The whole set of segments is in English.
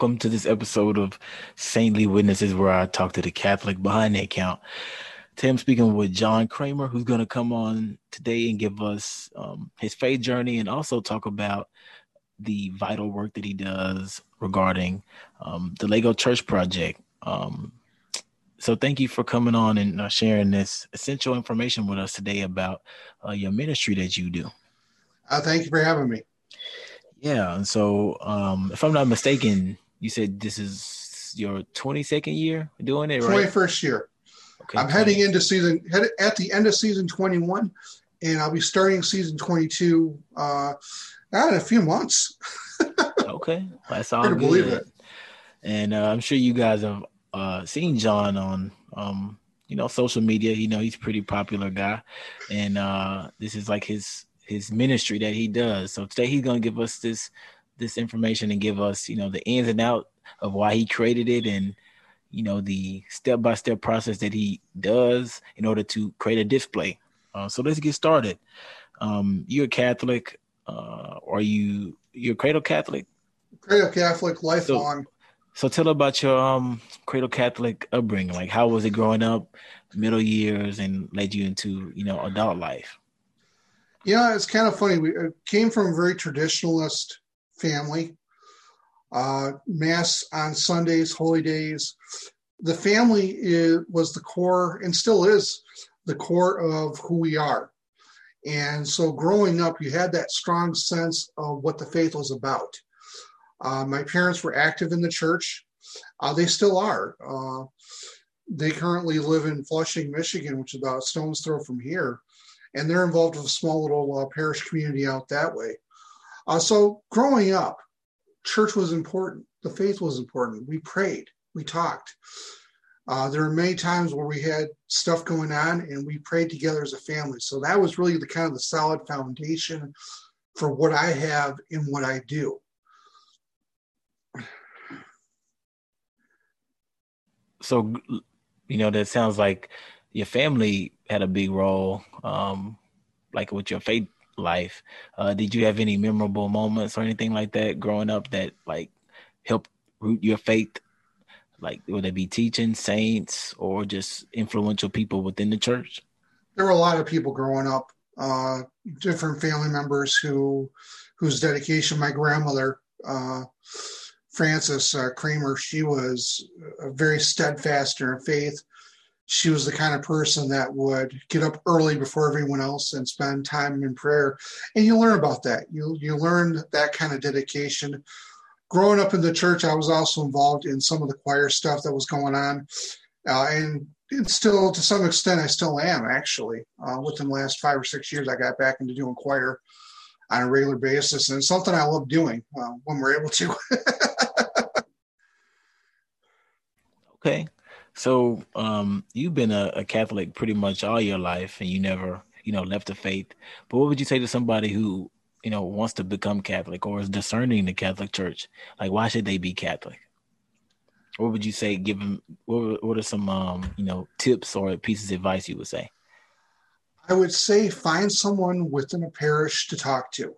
welcome to this episode of Saintly Witnesses, where I talk to the Catholic behind the account. Today I'm speaking with John Kramer, who's going to come on today and give us um, his faith journey and also talk about the vital work that he does regarding um, the Lego Church Project. Um, so thank you for coming on and uh, sharing this essential information with us today about uh, your ministry that you do. Uh, thank you for having me. Yeah, and so um, if I'm not mistaken, you said this is your 22nd year doing it, right? 21st year. Okay, I'm 20. heading into season head at the end of season 21, and I'll be starting season 22 uh, in a few months. okay, that's all good. Believe it. And uh, I'm sure you guys have uh, seen John on um, you know social media. You know he's a pretty popular guy, and uh, this is like his his ministry that he does. So today he's going to give us this this information and give us, you know, the ins and out of why he created it and you know the step by step process that he does in order to create a display. Uh, so let's get started. Um, you're a Catholic, uh, or you you're cradle Catholic? Cradle Catholic, lifelong. So, so tell about your um, cradle Catholic upbringing. Like, how was it growing up, middle years, and led you into you know adult life? Yeah, it's kind of funny. We came from a very traditionalist family. Uh, mass on Sundays, holy days. The family is, was the core and still is the core of who we are. And so growing up, you had that strong sense of what the faith was about. Uh, my parents were active in the church. Uh, they still are. Uh, they currently live in Flushing, Michigan, which is about a stone's throw from here and they're involved with a small little uh, parish community out that way. Uh, so growing up, church was important. The faith was important. We prayed, we talked. Uh, there were many times where we had stuff going on and we prayed together as a family. So that was really the kind of the solid foundation for what I have and what I do. So, you know, that sounds like your family had a big role, um, like with your faith life. Uh, did you have any memorable moments or anything like that growing up that like helped root your faith? Like would it be teaching saints or just influential people within the church? There were a lot of people growing up, uh, different family members who whose dedication. My grandmother, uh, Frances uh, Kramer, she was a very steadfast in her faith she was the kind of person that would get up early before everyone else and spend time in prayer. And you learn about that. You you learn that kind of dedication. Growing up in the church, I was also involved in some of the choir stuff that was going on, uh, and, and still to some extent I still am actually. Uh, within the last five or six years, I got back into doing choir on a regular basis, and it's something I love doing uh, when we're able to. okay, so um, you've been a, a, Catholic pretty much all your life, and you never, you know, left the faith. But what would you say to somebody who, you know, wants to become Catholic or is discerning the Catholic Church? Like, why should they be Catholic? What would you say? Give them. What, what are some, um, you know, tips or pieces of advice you would say? I would say find someone within a parish to talk to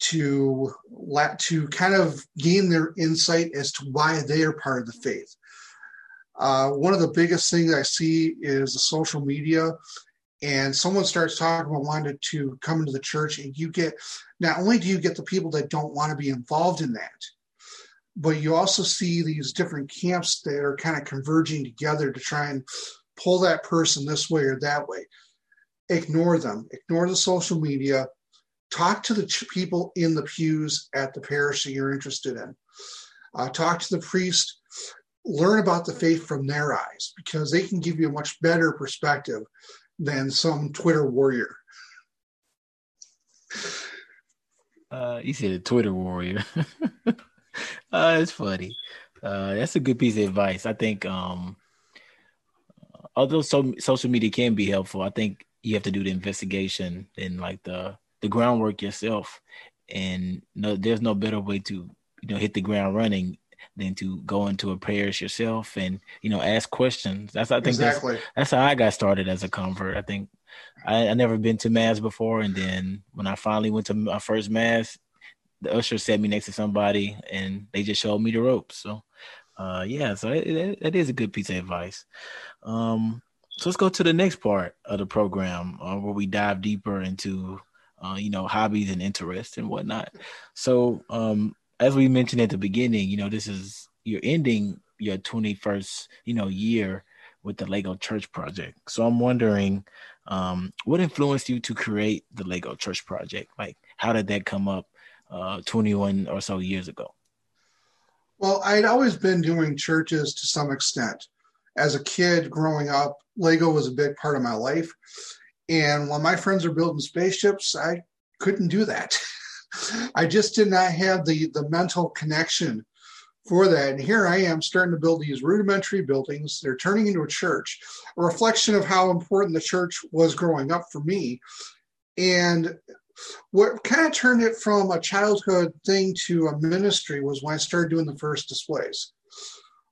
to to kind of gain their insight as to why they are part of the faith uh, one of the biggest things I see is the social media, and someone starts talking about wanting to come into the church, and you get not only do you get the people that don't want to be involved in that, but you also see these different camps that are kind of converging together to try and pull that person this way or that way. Ignore them. Ignore the social media. Talk to the ch- people in the pews at the parish that you're interested in. Uh, talk to the priest learn about the faith from their eyes because they can give you a much better perspective than some Twitter warrior. Uh, you said a Twitter warrior. uh, it's funny. Uh, that's a good piece of advice. I think, um, although so, social media can be helpful, I think you have to do the investigation and like the the groundwork yourself. And no, there's no better way to you know hit the ground running than to go into a parish yourself and you know ask questions. That's I think exactly. that's, that's how I got started as a convert. I think I, I never been to mass before, and then when I finally went to my first mass, the usher set me next to somebody, and they just showed me the ropes. So, uh, yeah, so it, it, it is a good piece of advice. Um, so let's go to the next part of the program uh, where we dive deeper into, uh, you know, hobbies and interests and whatnot. So, um, as we mentioned at the beginning, you know, this is you're ending your 21st, you know, year with the Lego Church project. So I'm wondering, um, what influenced you to create the Lego Church project? Like, how did that come up uh, 21 or so years ago? Well, I'd always been doing churches to some extent. As a kid growing up, Lego was a big part of my life. And while my friends are building spaceships, I couldn't do that. I just did not have the, the mental connection for that. And here I am starting to build these rudimentary buildings. They're turning into a church, a reflection of how important the church was growing up for me. And what kind of turned it from a childhood thing to a ministry was when I started doing the first displays,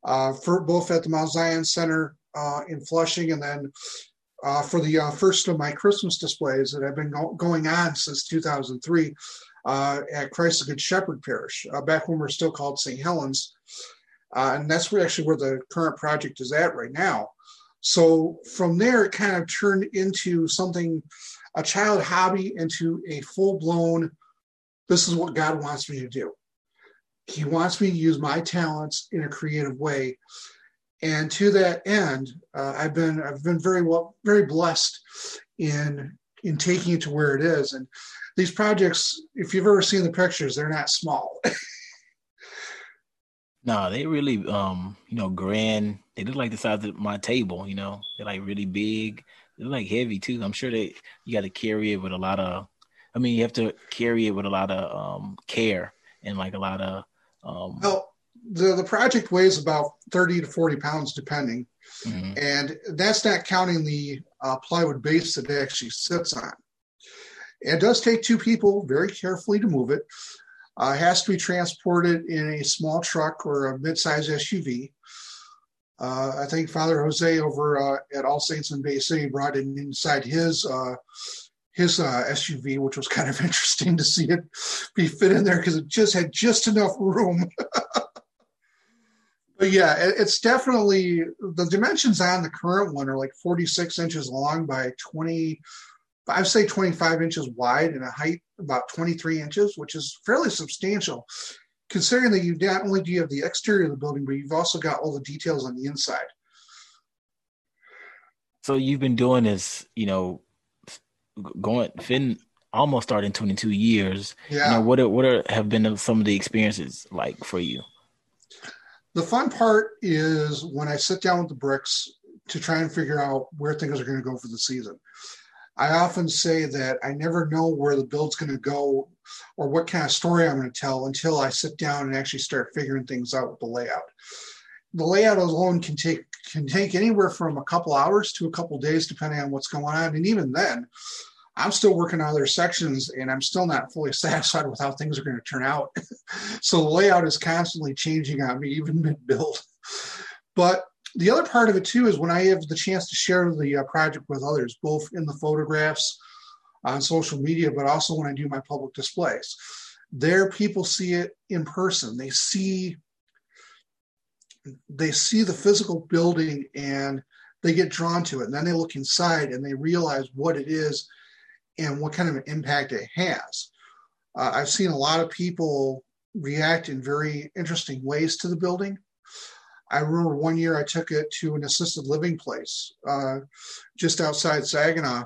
uh, for both at the Mount Zion Center uh, in Flushing, and then uh, for the uh, first of my Christmas displays that have been go- going on since 2003 uh, at Christ the Good Shepherd Parish, uh, back when we we're still called St. Helens, and that's where actually where the current project is at right now. So from there, it kind of turned into something a child hobby into a full blown, this is what God wants me to do. He wants me to use my talents in a creative way. And to that end, uh, I've been I've been very well very blessed in in taking it to where it is. And these projects, if you've ever seen the pictures, they're not small. no, they really um, you know, grand. They look like the size of my table, you know. They're like really big they're like heavy too. I'm sure they you got to carry it with a lot of. I mean, you have to carry it with a lot of um, care and like a lot of. Um, well, the the project weighs about thirty to forty pounds, depending, mm-hmm. and that's not counting the uh, plywood base that it actually sits on. It does take two people very carefully to move it. Uh, has to be transported in a small truck or a mid-size SUV. Uh, I think Father Jose over uh, at All Saints in Bay City brought it inside his uh, his uh, SUV, which was kind of interesting to see it be fit in there because it just had just enough room. but yeah, it, it's definitely the dimensions on the current one are like 46 inches long by 20. I'd say 25 inches wide and a height about 23 inches, which is fairly substantial considering that you not only do you have the exterior of the building, but you've also got all the details on the inside. So you've been doing this, you know, going Finn almost started 22 years. Yeah. You know, what are, what are, have been some of the experiences like for you? The fun part is when I sit down with the bricks to try and figure out where things are going to go for the season. I often say that I never know where the build's going to go or what kind of story I'm going to tell until I sit down and actually start figuring things out with the layout. The layout alone can take can take anywhere from a couple hours to a couple days, depending on what's going on. And even then, I'm still working on other sections and I'm still not fully satisfied with how things are going to turn out. so the layout is constantly changing on me, even mid build. But the other part of it too is when I have the chance to share the uh, project with others, both in the photographs on social media, but also when I do my public displays. There, people see it in person. They see they see the physical building and they get drawn to it. And then they look inside and they realize what it is and what kind of an impact it has. Uh, I've seen a lot of people react in very interesting ways to the building. I remember one year I took it to an assisted living place uh, just outside Saginaw,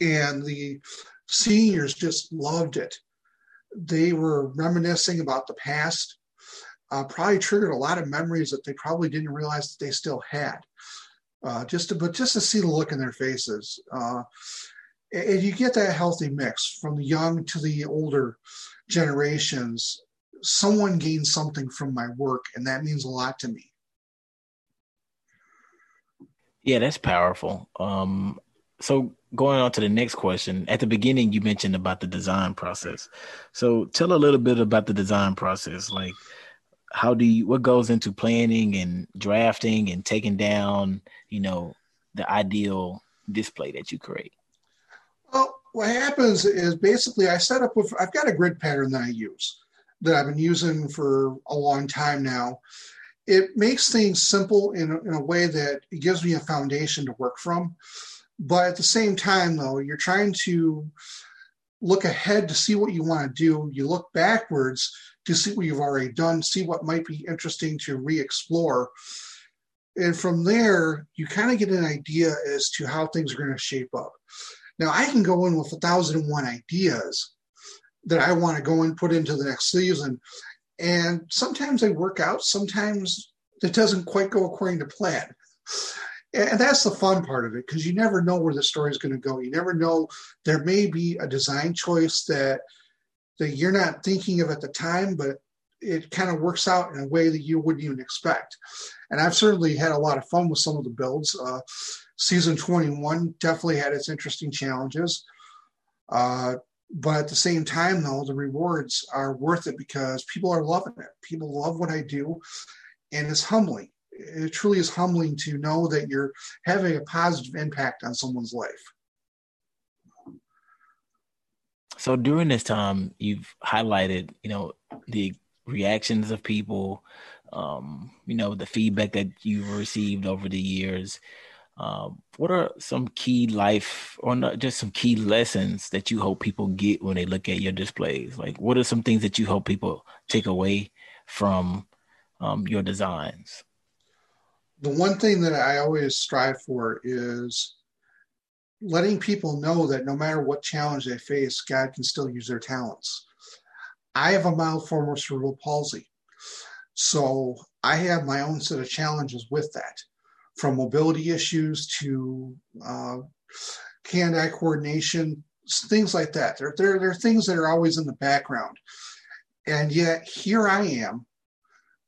and the seniors just loved it. They were reminiscing about the past, uh, probably triggered a lot of memories that they probably didn't realize that they still had. Uh, just to, but just to see the look in their faces, uh, and you get that healthy mix from the young to the older generations someone gains something from my work, and that means a lot to me. Yeah, that's powerful. Um, so going on to the next question, at the beginning you mentioned about the design process. So tell a little bit about the design process. Like, how do you? What goes into planning and drafting and taking down, you know, the ideal display that you create? Well, what happens is basically I set up with I've got a grid pattern that I use that I've been using for a long time now. It makes things simple in a, in a way that it gives me a foundation to work from. But at the same time, though, you're trying to look ahead to see what you want to do. You look backwards to see what you've already done, see what might be interesting to re explore. And from there, you kind of get an idea as to how things are going to shape up. Now, I can go in with a thousand and one ideas that I want to go and put into the next season. And sometimes they work out, sometimes it doesn't quite go according to plan. And that's the fun part of it because you never know where the story is going to go. You never know. There may be a design choice that that you're not thinking of at the time, but it kind of works out in a way that you wouldn't even expect. And I've certainly had a lot of fun with some of the builds. Uh, season 21 definitely had its interesting challenges. Uh, but at the same time, though, the rewards are worth it because people are loving it. People love what I do, and it's humbling. It truly is humbling to know that you're having a positive impact on someone's life. So during this time, you've highlighted, you know, the reactions of people, um, you know, the feedback that you've received over the years. Uh, what are some key life, or not just some key lessons that you hope people get when they look at your displays? Like, what are some things that you hope people take away from um, your designs? The one thing that I always strive for is letting people know that no matter what challenge they face, God can still use their talents. I have a mild form of cerebral palsy. So I have my own set of challenges with that, from mobility issues to uh, hand-eye coordination, things like that. There, there, there are things that are always in the background. And yet here I am,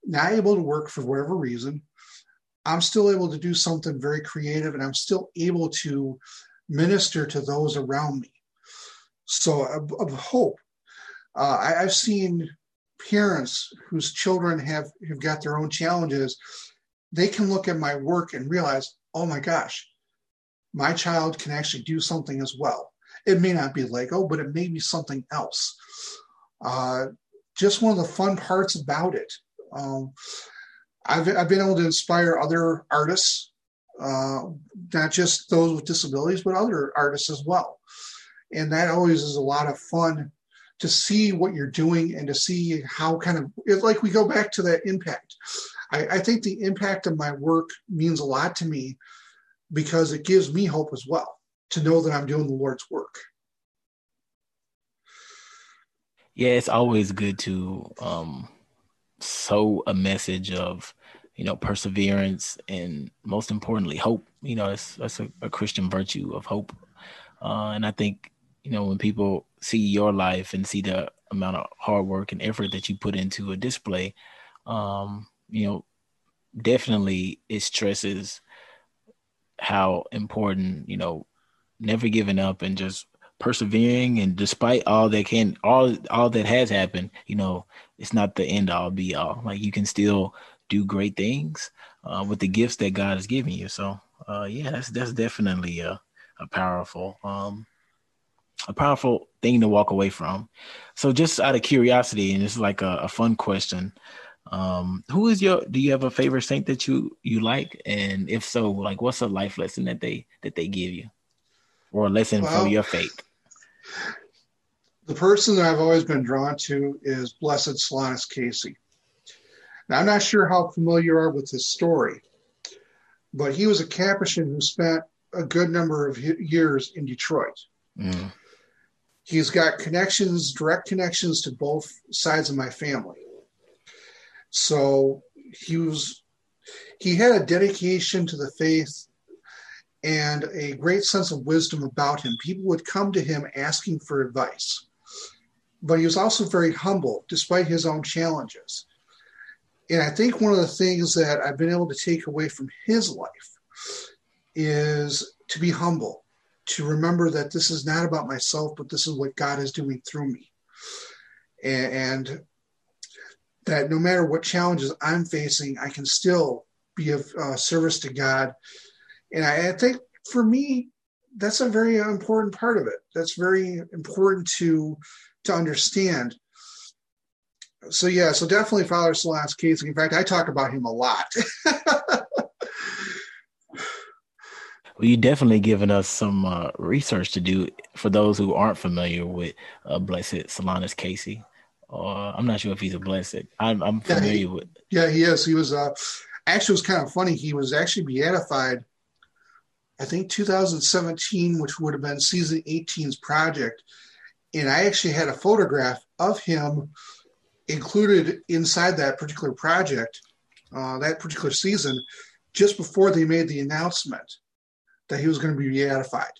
not able to work for whatever reason. I'm still able to do something very creative and I'm still able to minister to those around me. So of, of hope. Uh, I, I've seen parents whose children have, have got their own challenges. They can look at my work and realize, oh my gosh, my child can actually do something as well. It may not be Lego, but it may be something else. Uh, just one of the fun parts about it. Um, I've, I've been able to inspire other artists uh, not just those with disabilities, but other artists as well. And that always is a lot of fun to see what you're doing and to see how kind of it's like we go back to that impact. I, I think the impact of my work means a lot to me because it gives me hope as well to know that I'm doing the Lord's work. Yeah, it's always good to um, sow a message of you know, perseverance and most importantly, hope. You know, that's that's a, a Christian virtue of hope. Uh, and I think, you know, when people see your life and see the amount of hard work and effort that you put into a display, um, you know, definitely it stresses how important, you know, never giving up and just persevering and despite all that can all all that has happened, you know, it's not the end all be all. Like you can still do great things uh, with the gifts that God has given you. So uh, yeah, that's that's definitely a, a powerful um, a powerful thing to walk away from. So just out of curiosity, and it's like a, a fun question. Um, who is your do you have a favorite saint that you you like? And if so, like what's a life lesson that they that they give you? Or a lesson well, for your faith? The person that I've always been drawn to is Blessed Solanus Casey. Now, I'm not sure how familiar you are with his story, but he was a Capuchin who spent a good number of years in Detroit. Mm. He's got connections, direct connections to both sides of my family. So he was, he had a dedication to the faith and a great sense of wisdom about him. People would come to him asking for advice. But he was also very humble despite his own challenges. And I think one of the things that I've been able to take away from his life is to be humble, to remember that this is not about myself, but this is what God is doing through me. And, that no matter what challenges I'm facing, I can still be of uh, service to God. And I, I think for me, that's a very important part of it. That's very important to to understand. So yeah, so definitely Father Solanus Casey. In fact, I talk about him a lot. Well, you definitely given us some uh, research to do for those who aren't familiar with uh, Blessed Solanus Casey. Uh, I'm not sure if he's a blessed. I'm, I'm familiar yeah, he, with. Yeah, he is. He was uh, actually it was kind of funny. He was actually beatified, I think 2017, which would have been season 18's project, and I actually had a photograph of him included inside that particular project, uh, that particular season, just before they made the announcement that he was going to be beatified.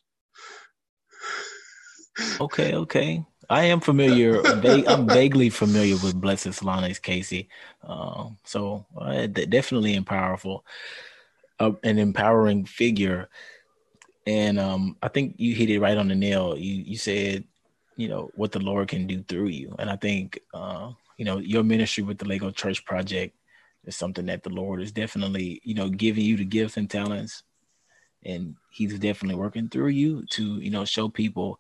Okay, okay. I am familiar. I'm vaguely familiar with Blessed Solanus Casey, uh, so uh, definitely a powerful, uh, an empowering figure. And um, I think you hit it right on the nail. You you said, you know, what the Lord can do through you, and I think, uh, you know, your ministry with the Lego Church Project is something that the Lord is definitely, you know, giving you the gifts and talents and he's definitely working through you to you know show people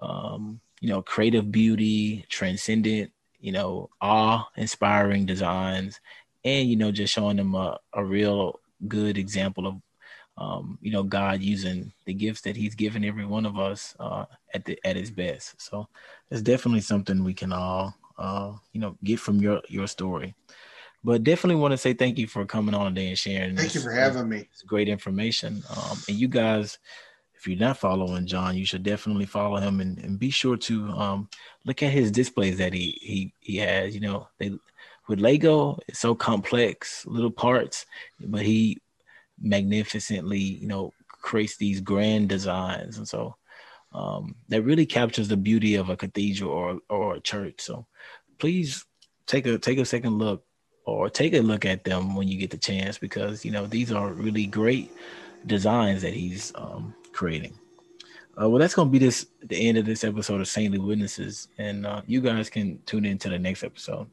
um you know creative beauty transcendent you know awe inspiring designs and you know just showing them a, a real good example of um, you know god using the gifts that he's given every one of us uh, at the at his best. So it's definitely something we can all uh, you know get from your your story but definitely want to say thank you for coming on today and sharing. Thank this, you for having me. It's great information. Um, and you guys, if you're not following John, you should definitely follow him and, and be sure to um, look at his displays that he he he has. You know, they with Lego, it's so complex, little parts, but he magnificently, you know, creates these grand designs, and so um, that really captures the beauty of a cathedral or or a church. So please take a take a second look or take a look at them when you get the chance because you know these are really great designs that he's um, creating. Uh, well, that's going to be this the end of this episode of Saintly Witnesses, and uh, you guys can tune in to the next episode.